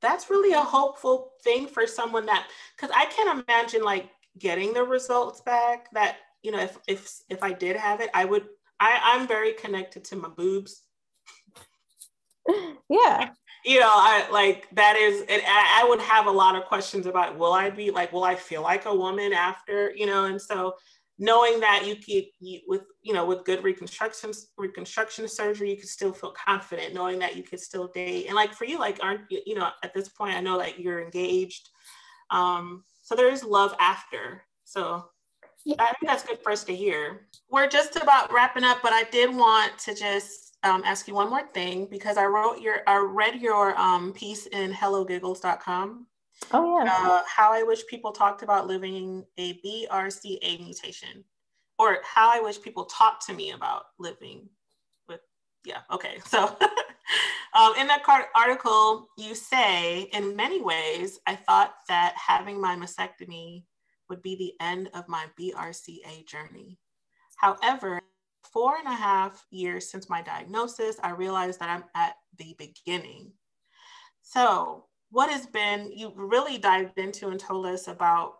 Speaker 1: that's really a hopeful thing for someone that because i can't imagine like getting the results back that you know if if if i did have it i would i i'm very connected to my boobs.
Speaker 2: Yeah
Speaker 1: you know i like that is it, i would have a lot of questions about will i be like will i feel like a woman after you know? And so knowing that you could you, with you know with good reconstruction reconstruction surgery you could still feel confident knowing that you could still date. And like for you like aren't you, you know at this point i know that you're engaged. Um so there is love after. So i think that's good for us to hear. We're just about wrapping up but i did want to just um, ask you one more thing because i wrote your i read your um, piece in hellogiggles.com
Speaker 2: Oh, yeah.
Speaker 1: Uh, how I wish people talked about living a BRCA mutation, or how I wish people talked to me about living with, yeah, okay. So um, in that article, you say, in many ways, I thought that having my mastectomy would be the end of my BRCA journey. However, four and a half years since my diagnosis, I realized that I'm at the beginning. So, what has been you really dived into and told us about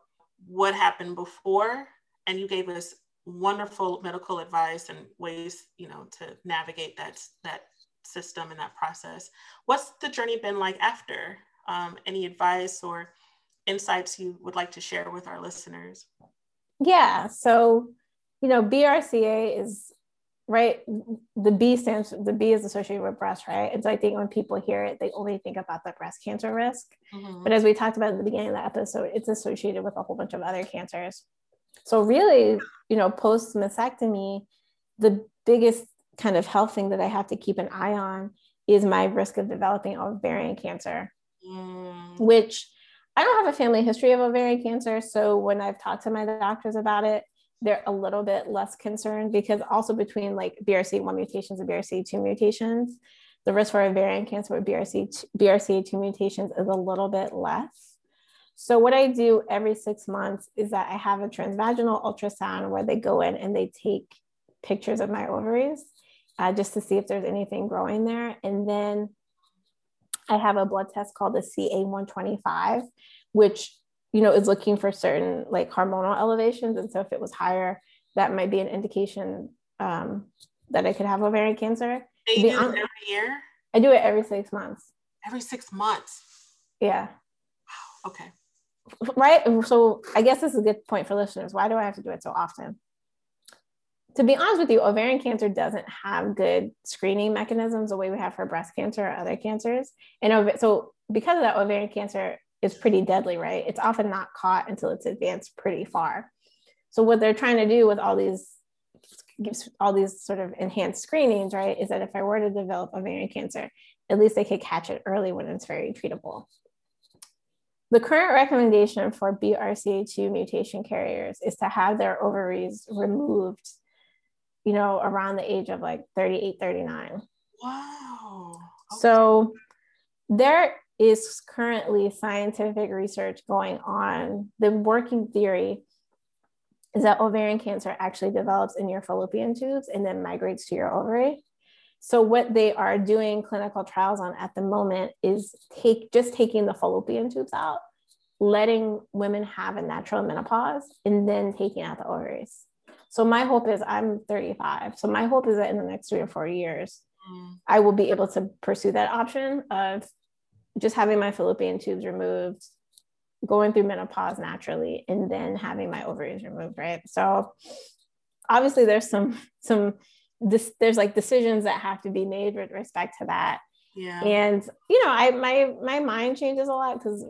Speaker 1: what happened before and you gave us wonderful medical advice and ways you know to navigate that that system and that process. What's the journey been like after? Um, any advice or insights you would like to share with our listeners?
Speaker 2: Yeah so you know brca is right? The b stands the b is associated with breast right? And so i think when people hear it they only think about the breast cancer risk. Mm-hmm. but as we talked about at the beginning of the episode it's associated with a whole bunch of other cancers. So really you know post mastectomy the biggest kind of health thing that i have to keep an eye on is my risk of developing ovarian cancer mm. which i don't have a family history of ovarian cancer. So when i've talked to my doctors about it they're a little bit less concerned because also between like BRCA1 mutations and BRCA2 mutations, the risk for ovarian cancer with BRCA2, BRCA2 mutations is a little bit less. So what I do every six months is that I have a transvaginal ultrasound where they go in and they take pictures of my ovaries uh, just to see if there's anything growing there. And then I have a blood test called the CA125, which you know, is looking for certain like hormonal elevations. And so if it was higher, that might be an indication um, that I could have ovarian cancer.
Speaker 1: They do honest, every year?
Speaker 2: I do it every six months.
Speaker 1: Every six months?
Speaker 2: Yeah.
Speaker 1: Wow. Okay.
Speaker 2: Right. So I guess this is a good point for listeners. Why do I have to do it so often? To be honest with you, ovarian cancer doesn't have good screening mechanisms the way we have for breast cancer or other cancers. And so because of that, ovarian cancer is pretty deadly, right? It's often not caught until it's advanced pretty far. So what they're trying to do with all these all these sort of enhanced screenings, right, is that if I were to develop ovarian cancer, at least they could catch it early when it's very treatable. The current recommendation for BRCA2 mutation carriers is to have their ovaries removed, you know, around the age of like 38, 39.
Speaker 1: Wow.
Speaker 2: Okay. So there is currently scientific research going on. The working theory is that ovarian cancer actually develops in your fallopian tubes and then migrates to your ovary. So what they are doing clinical trials on at the moment is take just taking the fallopian tubes out, letting women have a natural menopause, and then taking out the ovaries. So my hope is I'm 35. So my hope is that in the next three or four years, mm. I will be able to pursue that option of just having my fallopian tubes removed, going through menopause naturally, and then having my ovaries removed, right? So obviously there's some some this there's like decisions that have to be made with respect to that.
Speaker 1: Yeah.
Speaker 2: And you know, I my my mind changes a lot because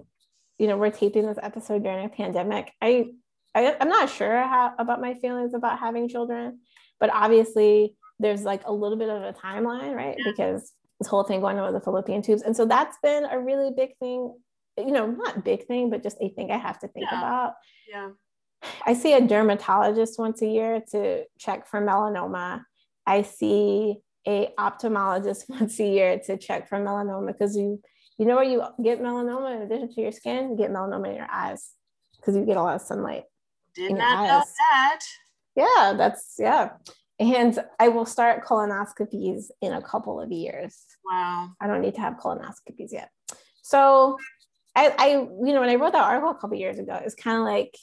Speaker 2: you know we're taping this episode during a pandemic. I, I I'm not sure how about my feelings about having children, but obviously there's like a little bit of a timeline, right? Yeah. Because this whole thing going on with the fallopian tubes. And so that's been a really big thing, you know, not big thing, but just a thing I have to think
Speaker 1: yeah.
Speaker 2: about.
Speaker 1: Yeah.
Speaker 2: I see a dermatologist once a year to check for melanoma. I see a ophthalmologist once a year to check for melanoma because you you know where you get melanoma in addition to your skin, you get melanoma in your eyes because you get a lot of sunlight.
Speaker 1: Did not know that.
Speaker 2: Yeah, that's yeah. And I will start colonoscopies in a couple of years.
Speaker 1: Wow.
Speaker 2: I don't need to have colonoscopies yet. So I, I you know, when I wrote that article a couple of years ago, it's kind of like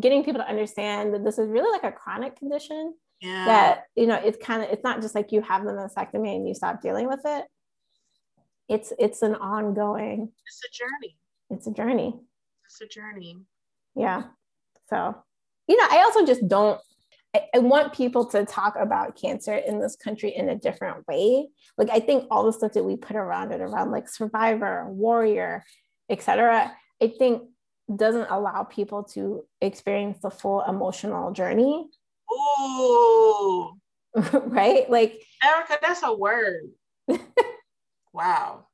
Speaker 2: getting people to understand that this is really like a chronic condition.
Speaker 1: Yeah.
Speaker 2: That, you know, it's kind of, it's not just like you have the mastectomy and you stop dealing with it. It's, it's an ongoing.
Speaker 1: It's a journey.
Speaker 2: It's a journey.
Speaker 1: It's a journey.
Speaker 2: Yeah. So, you know, I also just don't, I, I want people to talk about cancer in this country in a different way. Like, I think all the stuff that we put around it, around like survivor, warrior, etc. I think doesn't allow people to experience the full emotional journey.
Speaker 1: Ooh.
Speaker 2: right? Like
Speaker 1: Erika, that's a word. wow.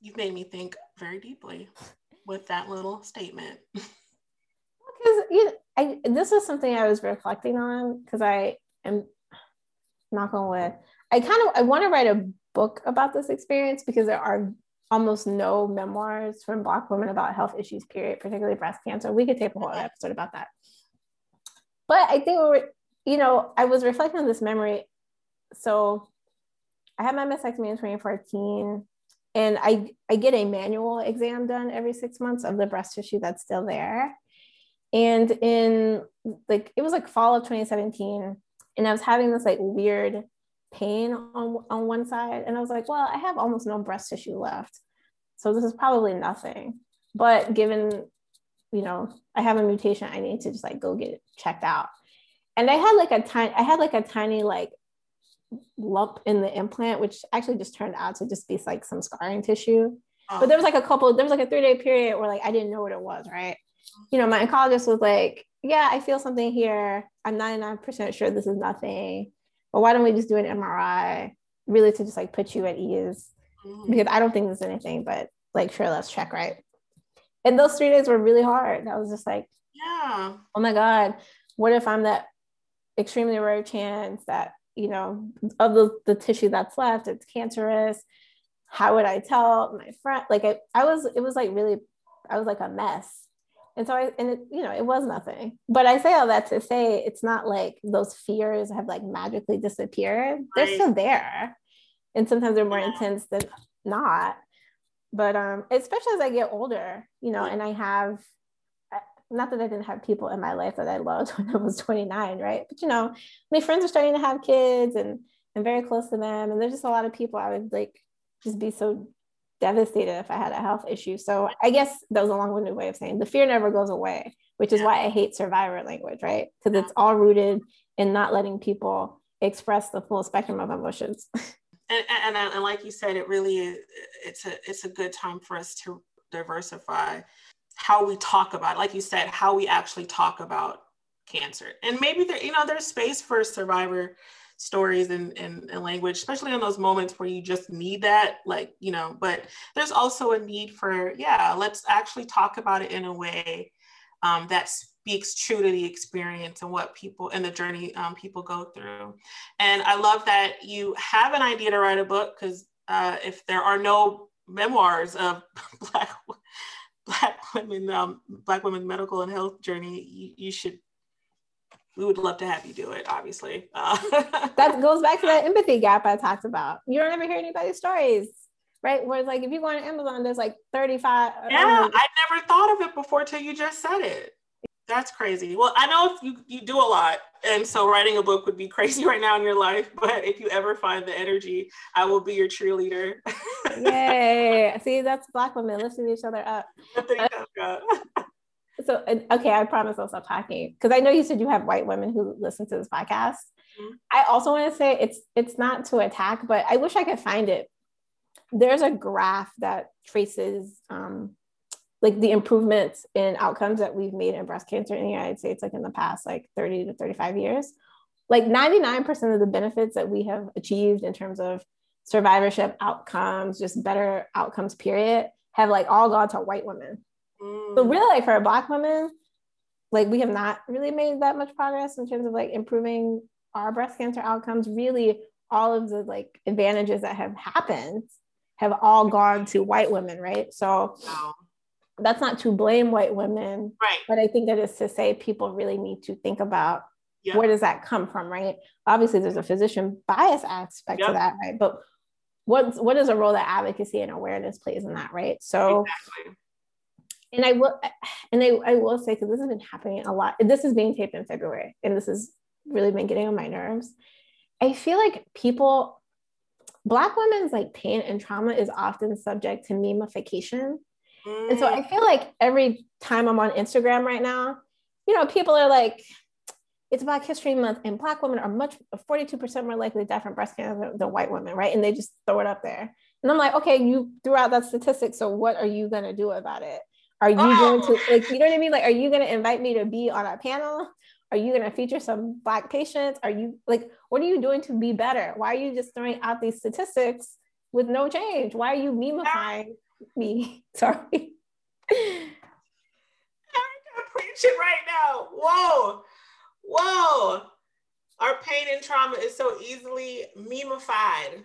Speaker 1: You've made me think very deeply with that little statement.
Speaker 2: Because you know, I this is something I was reflecting on because I am knock on wood. I kind of I want to write a book about this experience because there are almost no memoirs from Black women about health issues, period, particularly breast cancer. We could take a whole episode about that. But I think, we're, you know, I was reflecting on this memory. So I had my mastectomy in 2014, and I, I get a manual exam done every six months of the breast tissue that's still there. And in like, it was like fall of 2017, and I was having this like weird pain on, on one side. And I was like, well, I have almost no breast tissue left. So this is probably nothing. But given, you know, I have a mutation, I need to just like go get it checked out. And I had like a tiny, I had like a tiny like lump in the implant, which actually just turned out to just be like some scarring tissue. Oh. But there was like a couple, there was like a three day period where like I didn't know what it was, right? You know, my oncologist was like, yeah, I feel something here. I'm 99% sure this is nothing but why don't we just do an MRI really to just like put you at ease? Mm-hmm. Because I don't think there's anything, but like, sure, let's check, right? And those three days were really hard. I was just like,
Speaker 1: yeah,
Speaker 2: oh my God, what if I'm that extremely rare chance that, you know, of the, the tissue that's left, it's cancerous? How would I tell my friend? Like, I, I was, it was like really, I was like a mess. And so I, and it, you know, it was nothing. But I say all that to say it's not like those fears have like magically disappeared. They're still there. And sometimes they're more yeah. intense than not. But um, especially as I get older, you know, and I have not that I didn't have people in my life that I loved when I was 29, right? But you know, my friends are starting to have kids and I'm very close to them. And there's just a lot of people I would like just be so devastated if I had a health issue. So I guess that was a long winded way of saying the fear never goes away, which is why I hate survivor language, right? Because it's all rooted in not letting people express the full spectrum of emotions.
Speaker 1: And, and, and like you said, it really is, it's a, it's a good time for us to diversify how we talk about it. Like you said, how we actually talk about cancer. And maybe there, you know, there's space for survivor stories and, and, and, language, especially in those moments where you just need that, like, you know, but there's also a need for, yeah, let's actually talk about it in a way um, that speaks true to the experience and what people and the journey um, people go through. And I love that you have an idea to write a book because uh, if there are no memoirs of Black Black women, um, Black women medical and health journey, you, you should we would love to have you do it, obviously. Uh,
Speaker 2: that goes back to that empathy gap I talked about. You don't ever hear anybody's stories, right? Where it's like if you go on Amazon, there's like 35.
Speaker 1: Yeah, I never thought of it before till you just said it. That's crazy. Well, I know you, you do a lot. And so writing a book would be crazy right now in your life. But if you ever find the energy, I will be your cheerleader.
Speaker 2: Yay. See, that's Black women lifting each other up. So okay, I promise I'll stop talking because I know you said you have white women who listen to this podcast. Mm-hmm. I also want to say it's it's not to attack, but I wish I could find it. There's a graph that traces um, like the improvements in outcomes that we've made in breast cancer in the United States, like in the past like 30 to 35 years, like 99% of the benefits that we have achieved in terms of survivorship outcomes, just better outcomes, period, have like all gone to white women. Mm. So really like for a black woman, like we have not really made that much progress in terms of like improving our breast cancer outcomes. Really, all of the like advantages that have happened have all gone to white women, right? So wow. that's not to blame white women,
Speaker 1: right?
Speaker 2: But I think that is to say people really need to think about yep. where does that come from, right? Obviously, there's a physician bias aspect yep. to that, right? But what what is a role that advocacy and awareness plays in that, right? So. Exactly. And I will, and I, I will say because this has been happening a lot. This is being taped in February, and this has really been getting on my nerves. I feel like people Black women's like pain and trauma is often subject to memification. Mm. And so I feel like every time I'm on Instagram right now, you know, people are like, it's Black History Month, and Black women are much 42% more likely to die from breast cancer than white women, right? And they just throw it up there. And I'm like, okay, you threw out that statistic. So what are you going to do about it? Are you oh. going to, like, you know what I mean? Like, are you going to invite me to be on a panel? Are you going to feature some Black patients? Are you like, what are you doing to be better? Why are you just throwing out these statistics with no change? Why are you memifying me? Sorry.
Speaker 1: I gotta preach it right now. Whoa, whoa. Our pain and trauma is so easily memified.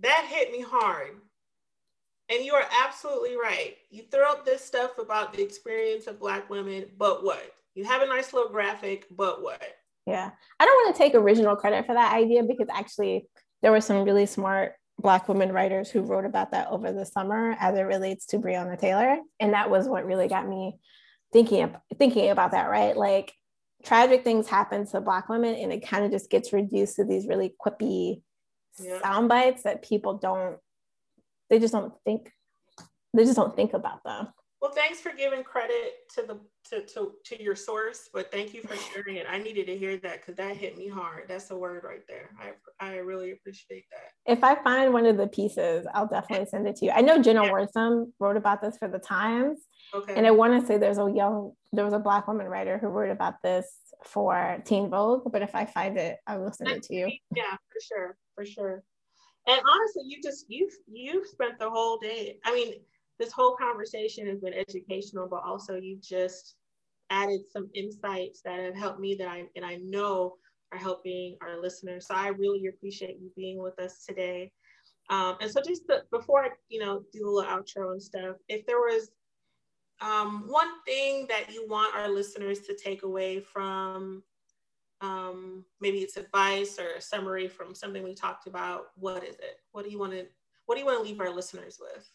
Speaker 1: That hit me hard. And you are absolutely right. You throw up this stuff about the experience of Black women, but what? You have a nice little graphic, but what?
Speaker 2: Yeah. I don't want to take original credit for that idea because actually there were some really smart Black women writers who wrote about that over the summer as it relates to Breonna Taylor. And that was what really got me thinking, thinking about that, right? Like tragic things happen to Black women and it kind of just gets reduced to these really quippy yeah. sound bites that people don't, they just don't think, they just don't think about them.
Speaker 1: Well, thanks for giving credit to the to, to, to your source, but thank you for sharing it. I needed to hear that because that hit me hard. That's a word right there. I, I really appreciate that.
Speaker 2: If I find one of the pieces, I'll definitely send it to you. I know Jenna yeah. Wortham wrote about this for the Times. Okay. And I want to say there's a young, there was a black woman writer who wrote about this for Teen Vogue, but if I find it, I will send it to you.
Speaker 1: Yeah, for sure. For sure. And honestly, you just, you've, you've spent the whole day. I mean, this whole conversation has been educational, but also you just added some insights that have helped me that I and I know are helping our listeners. So I really appreciate you being with us today. Um, and so just the, before I, you know, do a little outro and stuff, if there was um, one thing that you want our listeners to take away from um, maybe it's advice or a summary from something we talked about, what is it? What do you want to what do you want to leave our listeners with?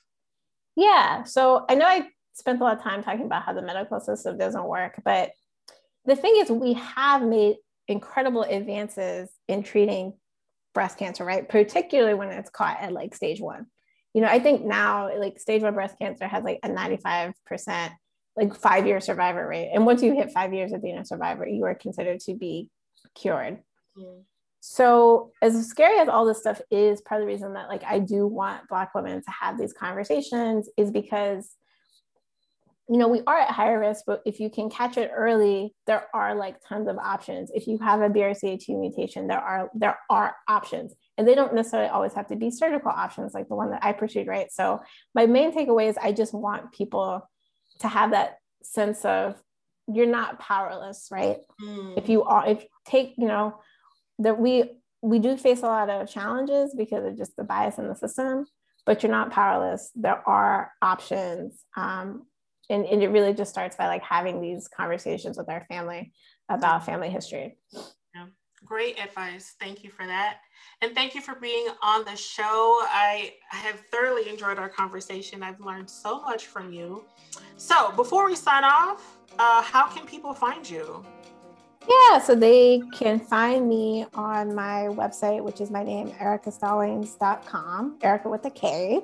Speaker 2: Yeah. So I know I spent a lot of time talking about how the medical system doesn't work, but the thing is, we have made incredible advances in treating breast cancer, right? Particularly when it's caught at like stage one. You know, I think now like stage one breast cancer has like a 95% like five year survivor rate. And once you hit five years of being a survivor, you are considered to be cured. Mm. So, as scary as all this stuff is, part of the reason that like I do want Black women to have these conversations is because, you know, we are at higher risk, but if you can catch it early, there are like tons of options. If you have a BRCA2 mutation, there are there are options, and they don't necessarily always have to be surgical options like the one that I pursued, right? So, my main takeaway is I just want people to have that sense of you're not powerless, right? Mm. If you are, if take, you know that we we do face a lot of challenges because of just the bias in the system, but you're not powerless. There are options. Um, and, and it really just starts by like having these conversations with our family about family history.
Speaker 1: Great advice. Thank you for that. And thank you for being on the show. I, have thoroughly enjoyed our conversation. I've learned so much from you. So before we sign off, uh, how can people find you?
Speaker 2: Yeah, so they can find me on my website, which is my name, erikastallings.com, Erika with a K.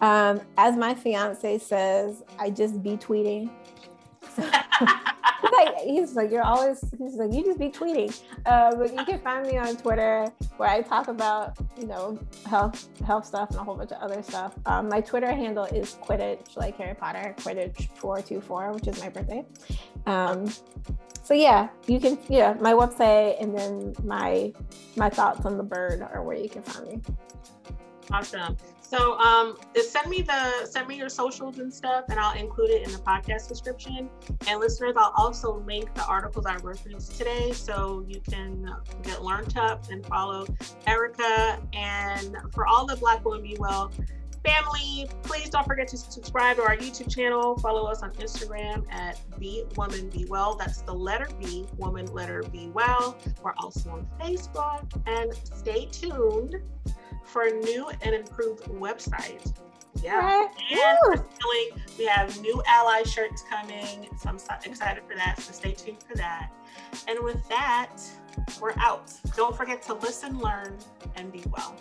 Speaker 2: Um, as my fiance says, I just be tweeting. So, like, he's like, you're always, he's like, you just be tweeting. Uh, but you can find me on Twitter where I talk about, you know, health, health stuff and a whole bunch of other stuff. Um, my Twitter handle is Quidditch, like Harry Potter, Quidditch four two four, which is my birthday. Um, so yeah, you can yeah, my website and then my my thoughts on the bird are where you can find me.
Speaker 1: Awesome. So um send me the send me your socials and stuff and I'll include it in the podcast description. And listeners, I'll also link the articles I referenced today so you can get learned up and follow Erika. And for all the Black Women Be Well family, please don't forget to subscribe to our YouTube channel. Follow us on Instagram at Be Woman Be Well. That's the letter B, woman letter Be Well. We're also on Facebook. And stay tuned for a new and improved website. Yeah. And we have new ally shirts coming. So I'm excited for that. So stay tuned for that. And with that, we're out. Don't forget to listen, learn, and be well.